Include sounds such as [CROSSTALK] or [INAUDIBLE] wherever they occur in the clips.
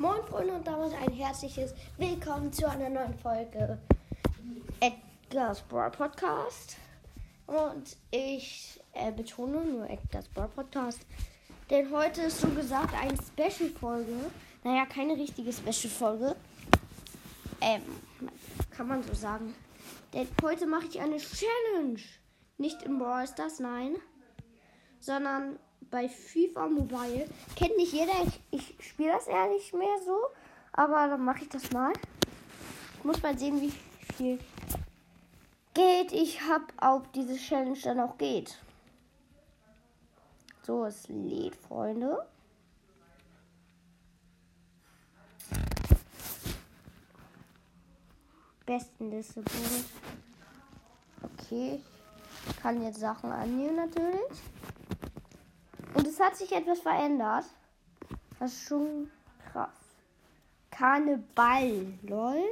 Moin Freunde und damit ein herzliches Willkommen zu einer neuen Folge Edgar's Brawl Podcast. Und ich äh, betone nur Edgar's Brawl Podcast, denn heute ist so gesagt eine Special-Folge. Naja, keine richtige Special-Folge. Ähm, kann man so sagen. Denn heute mache ich eine Challenge. Nicht im Brawl Stars, nein. Sondern bei FIFA Mobile. Kennt nicht jeder. Ich, ich spiele das eher nicht mehr so. Aber dann mache ich das mal. Muss mal sehen, wie viel Geld ich habe, ob diese Challenge dann auch geht. So, es lädt, Freunde. Bestenliste. Okay, ich kann jetzt Sachen annehmen natürlich. Es hat sich etwas verändert. Das ist schon krass. Karneval, lol.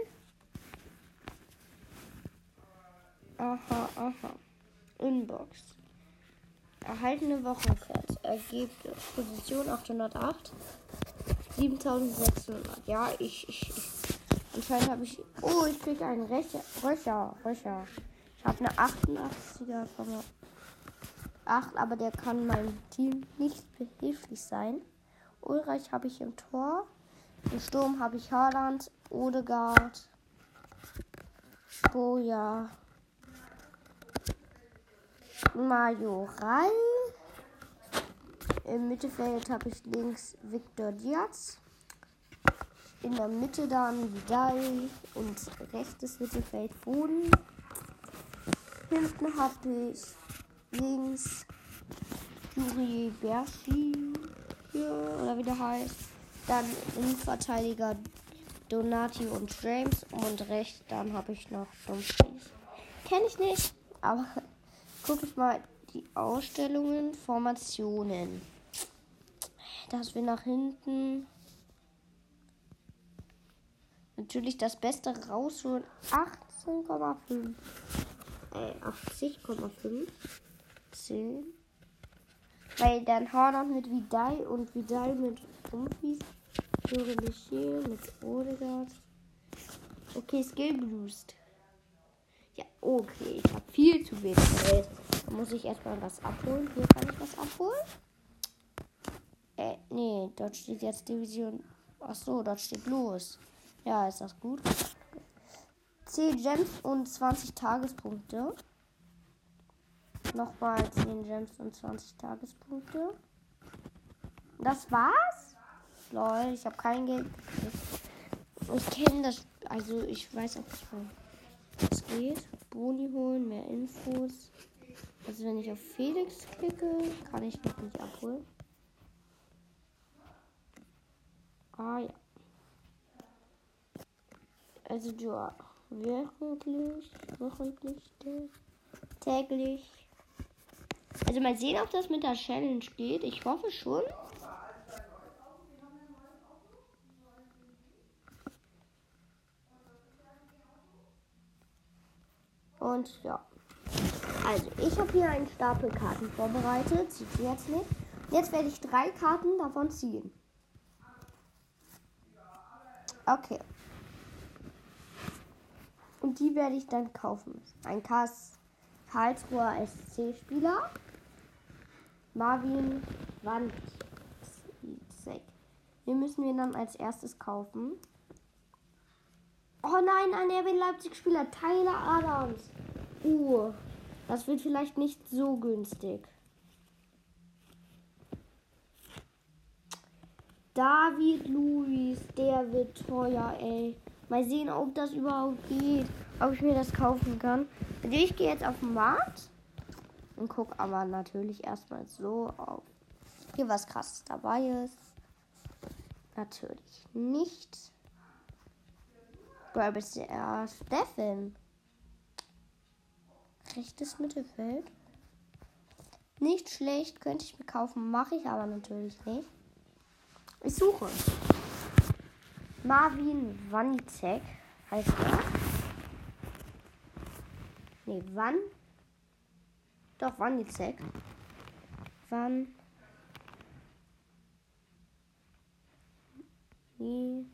Aha, aha. Inbox. Erhaltene Wochenquest. Ergebnis. Position 808. 7600. Ja, ich, ich, ich. Anscheinend habe ich. Oh, ich kriege einen Röcher. Röcher. Ich habe eine 88er von 8, aber der kann meinem Team nicht behilflich sein. Ulreich habe ich im Tor. Im Sturm habe ich Haaland, Odegaard, Boja, Majoral. Im Mittelfeld habe ich links Victor Diaz. In der Mitte dann Vidal und rechtes Mittelfeld Boden. Hinten habe ich links Juri Bershi oder wie der heißt. Dann Innenverteidiger Donati und James und rechts dann habe ich noch Dumfries. Kenne ich nicht, aber [LAUGHS] gucke ich mal die Ausstellungen, Formationen. Dass wir nach hinten natürlich das Beste rausholen. 18,5. Äh, 80,5. 10. Weil dann Hornert mit Vidal und Vidal mit Dumfries. Jure mit Odegaard. Okay, Skill Boost. Ja, okay. Ich habe viel zu wenig Geld. Muss ich erstmal was abholen. Hier kann ich was abholen. Äh, nee, dort steht jetzt Division. Ach so, dort steht los. Ja, ist das gut. 10 Gems und 20 Tagespunkte. Nochmal 10 Gems und 20 Tagespunkte. Das war's? Lol, ich habe kein Geld. Ich kenne das. Also, ich weiß auch nicht, es geht. Boni holen, mehr Infos. Also, wenn ich auf Felix klicke, kann ich noch nicht abholen. Ah, ja. Also, ja. Wöchentlich, wochentlich, täglich. Also mal sehen, ob das mit der Challenge geht. Ich hoffe schon. Und ja. Also, ich habe hier einen Stapel Karten vorbereitet. Sieht sie jetzt nicht. Jetzt werde ich drei Karten davon ziehen. Okay. Und die werde ich dann kaufen. Ein Karlsruher SC-Spieler. Marvin Wandzek. Den müssen wir dann als erstes kaufen. Oh nein, ein RB Leipzig-Spieler. Tyler Adams. Uh, das wird vielleicht nicht so günstig. David Luis, der wird teuer, ey. Mal sehen, ob das überhaupt geht. Ob ich mir das kaufen kann. Ich gehe jetzt auf den Markt und gucke aber natürlich erstmal so auf. Hier was krasses dabei ist. Natürlich nicht. Bist du erst? Steffen. Rechtes Mittelfeld. Nicht schlecht, könnte ich mir kaufen, mache ich aber natürlich nicht. Ich suche. Marvin Wanizek heißt er. Nee, wann? Doch, Wanizek. Wann? Nie.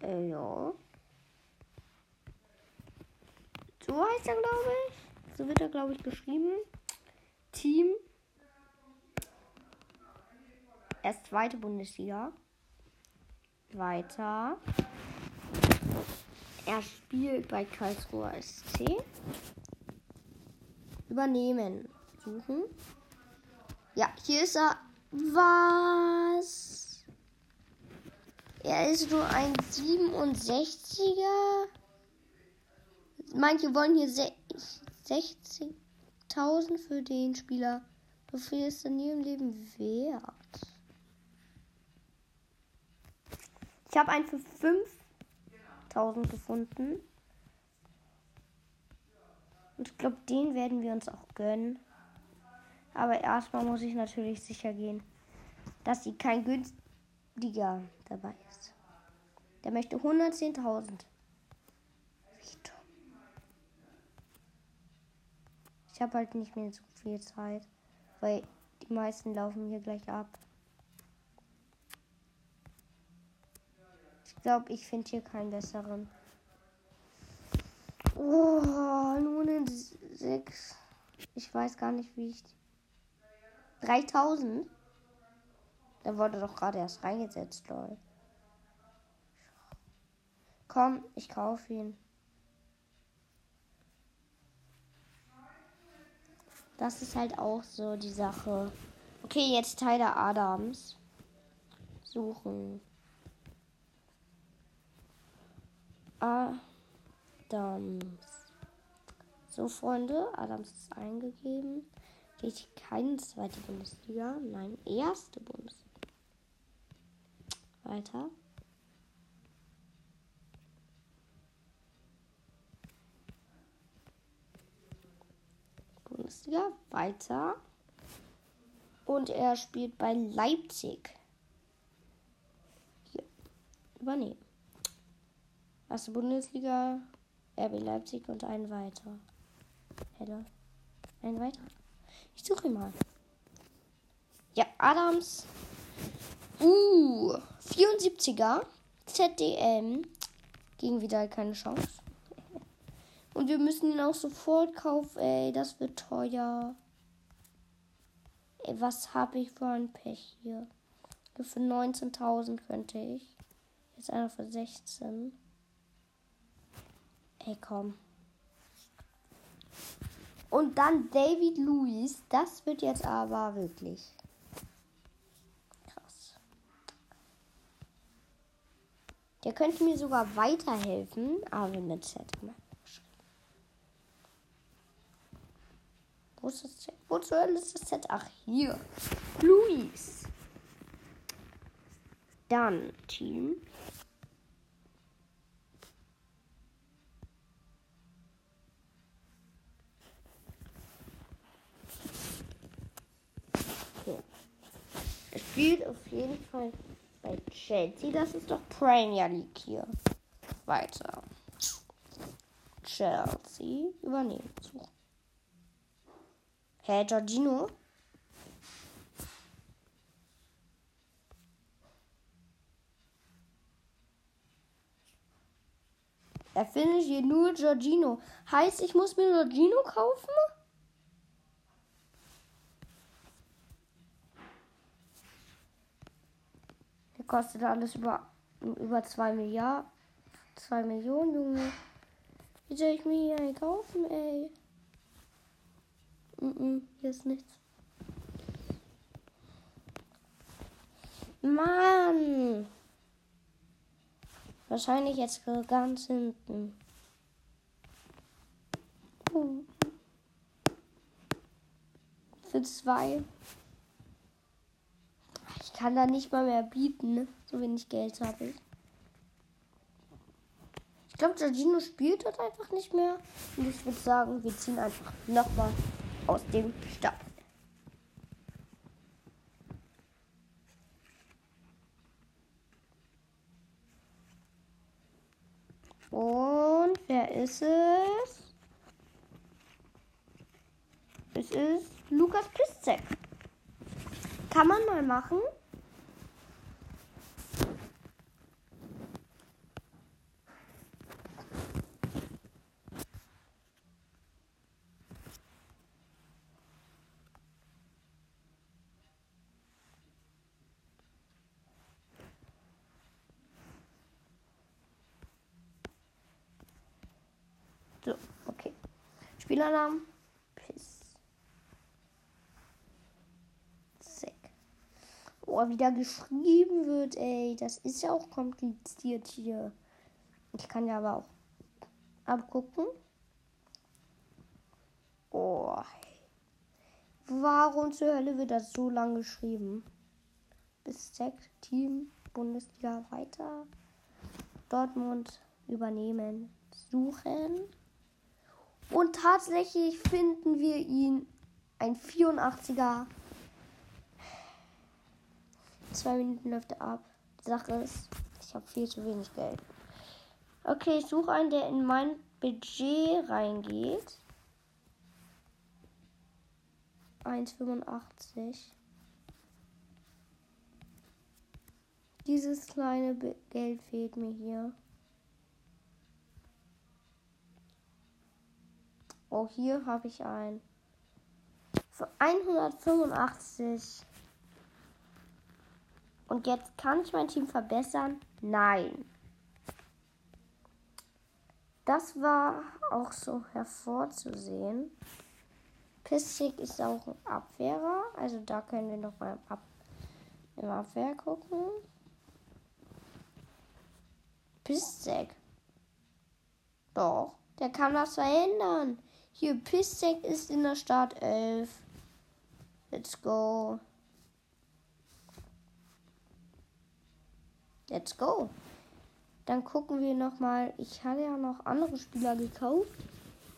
Äh, ja. So heißt er, glaube ich. So wird er, glaube ich, geschrieben. Team. Erst zweite Bundesliga. Weiter. Er spielt bei Karlsruher SC. Übernehmen. Suchen. Ja, hier ist er. Was? Er ist nur ein 67er. Manche wollen hier 60.000 für den Spieler. Wofür ist er nie im Leben wert? Ich habe einen für 5000 gefunden. Und ich glaube, den werden wir uns auch gönnen. Aber erstmal muss ich natürlich sicher gehen, dass sie kein günstiger dabei ist. Der möchte 110.000. Ich habe halt nicht mehr so viel Zeit, weil die meisten laufen hier gleich ab. Glaube, ich finde hier keinen besseren. Oh, nur eine 6. Ich weiß gar nicht, wie ich. 3000? Der wurde doch gerade erst reingesetzt, lol. Komm, ich kaufe ihn. Das ist halt auch so die Sache. Okay, jetzt Tyler Adams. Suchen. Adams. So, Freunde, Adams ist eingegeben. Geht keine zweite Bundesliga. Nein, erste Bundesliga. Weiter. Bundesliga. Weiter. Und er spielt bei Leipzig. Hier. Übernehmen. Erste Bundesliga. RB Leipzig und ein weiter. Hello. Ein weiter. Ich suche ihn mal. Ja, Adams. Uh, 74er. ZDM. Gegen wieder keine Chance. Und wir müssen ihn auch sofort kaufen. Ey, das wird teuer. Ey, was habe ich für ein Pech hier? Für 19.000 könnte ich. Jetzt einer für 16. Komm. Und dann David Lewis. Das wird jetzt aber wirklich krass. Der könnte mir sogar weiterhelfen, aber mit Z. Wo ist das Z? Wo zur Hölle ist das Z? Ach, hier. Luis. Dann Team. Okay. Er spielt auf jeden Fall bei Chelsea. Das ist doch Premier League hier. Weiter. Chelsea. Übernehmen. Suchen. Hä, hey, Giorgino? Er findet hier nur Giorgino. Heißt, ich muss mir Giorgino kaufen? Kostet alles über über 2 Milliarden. 2 Millionen, Junge. Wie soll ich mir hier kaufen, ey? Mm -mm, hier ist nichts. Mann! Wahrscheinlich jetzt ganz hinten. Für zwei. Ich kann da nicht mal mehr bieten, ne? so wenig Geld habe ich. Ich glaube, Giorgino spielt dort einfach nicht mehr. Und ich würde sagen, wir ziehen einfach nochmal aus dem Stall. Und wer ist es? Es ist Lukas Piszek. Kann man mal machen. So, okay. Spielalarm. Piss. Sick. Oh, wie da geschrieben wird, ey. Das ist ja auch kompliziert hier. Ich kann ja aber auch abgucken. Oh. Warum zur Hölle wird das so lang geschrieben? Bis Sek Team Bundesliga weiter. Dortmund übernehmen. Suchen. Und tatsächlich finden wir ihn ein 84er. Zwei Minuten läuft er ab. Die Sache ist, ich habe viel zu wenig Geld. Okay, ich suche einen, der in mein Budget reingeht. 1,85. Dieses kleine Geld fehlt mir hier. Oh, hier habe ich einen. Für 185. Und jetzt kann ich mein Team verbessern? Nein. Das war auch so hervorzusehen. Pistig ist auch ein Abwehrer. Also da können wir noch mal im, Ab im Abwehr gucken. Pistig. Doch, der kann das verhindern. Hier, Pistek ist in der Startelf. Let's go. Let's go. Dann gucken wir nochmal. Ich hatte ja noch andere Spieler gekauft.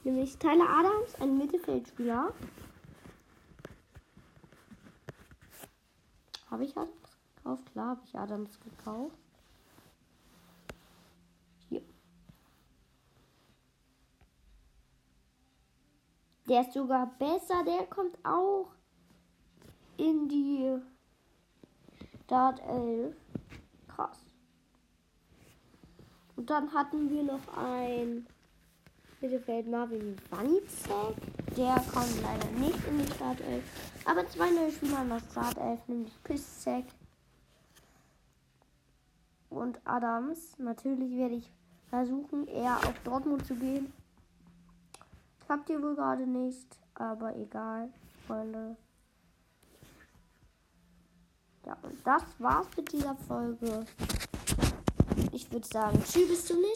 Nämlich Tyler Adams, ein Mittelfeldspieler. Habe ich Adams gekauft? Klar, habe ich Adams gekauft. Der ist sogar besser. Der kommt auch in die Start 11. Krass. Und dann hatten wir noch ein Mittelfeld Marvin Wanizek. Der kommt leider nicht in die Start 11. Aber zwei neue Spieler in der Start 11, nämlich Piszek und Adams. Natürlich werde ich versuchen, eher auf Dortmund zu gehen. Habt ihr wohl gerade nicht, aber egal, Freunde. Ja, und das war's mit dieser Folge. Ich würde sagen, tschüss bis zum nächsten.